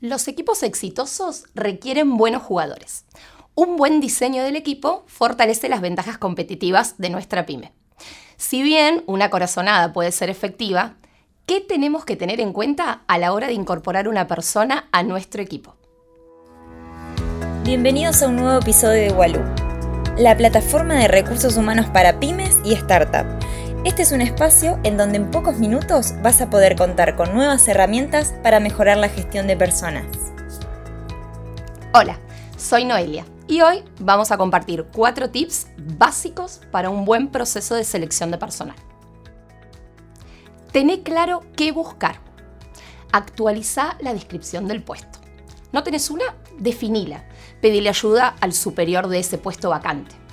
Los equipos exitosos requieren buenos jugadores. Un buen diseño del equipo fortalece las ventajas competitivas de nuestra pyme. Si bien una corazonada puede ser efectiva, ¿qué tenemos que tener en cuenta a la hora de incorporar una persona a nuestro equipo? Bienvenidos a un nuevo episodio de Waloo, la plataforma de recursos humanos para pymes y startups este es un espacio en donde en pocos minutos vas a poder contar con nuevas herramientas para mejorar la gestión de personas. Hola, soy Noelia y hoy vamos a compartir cuatro tips básicos para un buen proceso de selección de personal. Tené claro qué buscar. Actualiza la descripción del puesto. ¿No tenés una? Definila. Pedile ayuda al superior de ese puesto vacante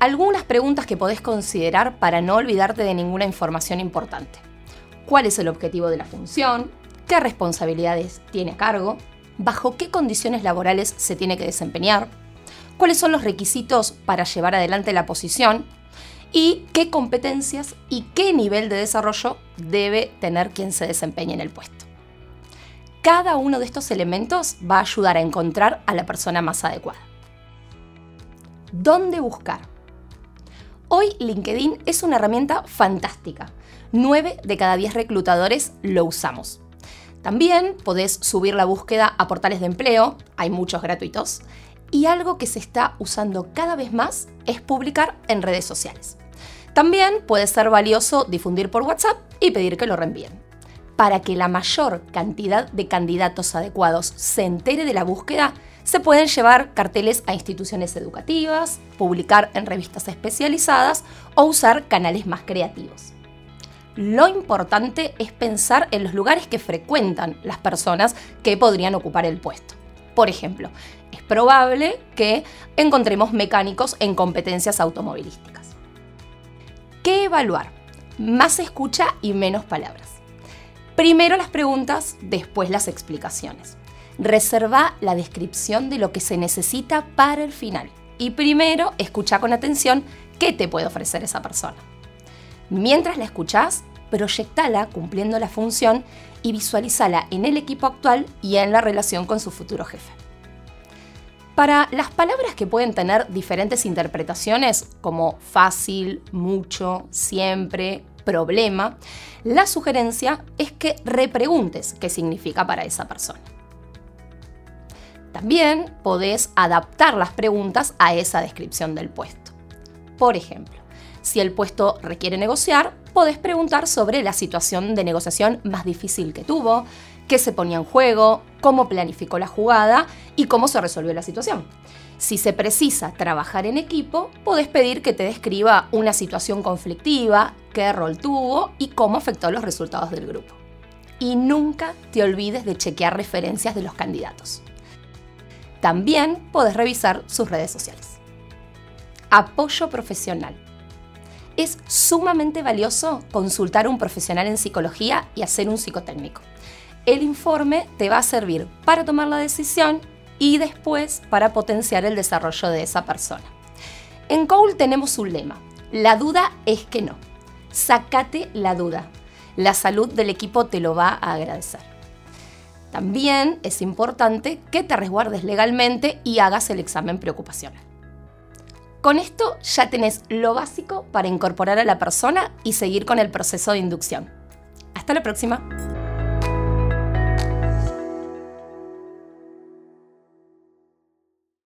algunas preguntas que podés considerar para no olvidarte de ninguna información importante. ¿Cuál es el objetivo de la función? ¿Qué responsabilidades tiene a cargo? ¿Bajo qué condiciones laborales se tiene que desempeñar? ¿Cuáles son los requisitos para llevar adelante la posición? ¿Y qué competencias y qué nivel de desarrollo debe tener quien se desempeñe en el puesto? Cada uno de estos elementos va a ayudar a encontrar a la persona más adecuada. ¿Dónde buscar? Hoy LinkedIn es una herramienta fantástica. 9 de cada 10 reclutadores lo usamos. También podés subir la búsqueda a portales de empleo, hay muchos gratuitos, y algo que se está usando cada vez más es publicar en redes sociales. También puede ser valioso difundir por WhatsApp y pedir que lo reenvíen. Para que la mayor cantidad de candidatos adecuados se entere de la búsqueda, se pueden llevar carteles a instituciones educativas, publicar en revistas especializadas o usar canales más creativos. Lo importante es pensar en los lugares que frecuentan las personas que podrían ocupar el puesto. Por ejemplo, es probable que encontremos mecánicos en competencias automovilísticas. ¿Qué evaluar? Más escucha y menos palabras. Primero las preguntas, después las explicaciones reserva la descripción de lo que se necesita para el final. Y primero escucha con atención qué te puede ofrecer esa persona. Mientras la escuchás, proyectala cumpliendo la función y visualizala en el equipo actual y en la relación con su futuro jefe. Para las palabras que pueden tener diferentes interpretaciones, como fácil, mucho, siempre, problema, la sugerencia es que repreguntes qué significa para esa persona. También podés adaptar las preguntas a esa descripción del puesto. Por ejemplo, si el puesto requiere negociar, podés preguntar sobre la situación de negociación más difícil que tuvo, qué se ponía en juego, cómo planificó la jugada y cómo se resolvió la situación. Si se precisa trabajar en equipo, podés pedir que te describa una situación conflictiva, qué rol tuvo y cómo afectó los resultados del grupo. Y nunca te olvides de chequear referencias de los candidatos. También podés revisar sus redes sociales. Apoyo profesional. Es sumamente valioso consultar a un profesional en psicología y hacer un psicotécnico. El informe te va a servir para tomar la decisión y después para potenciar el desarrollo de esa persona. En Cole tenemos un lema, la duda es que no. Sácate la duda. La salud del equipo te lo va a agradecer. También es importante que te resguardes legalmente y hagas el examen preocupacional. Con esto ya tenés lo básico para incorporar a la persona y seguir con el proceso de inducción. Hasta la próxima.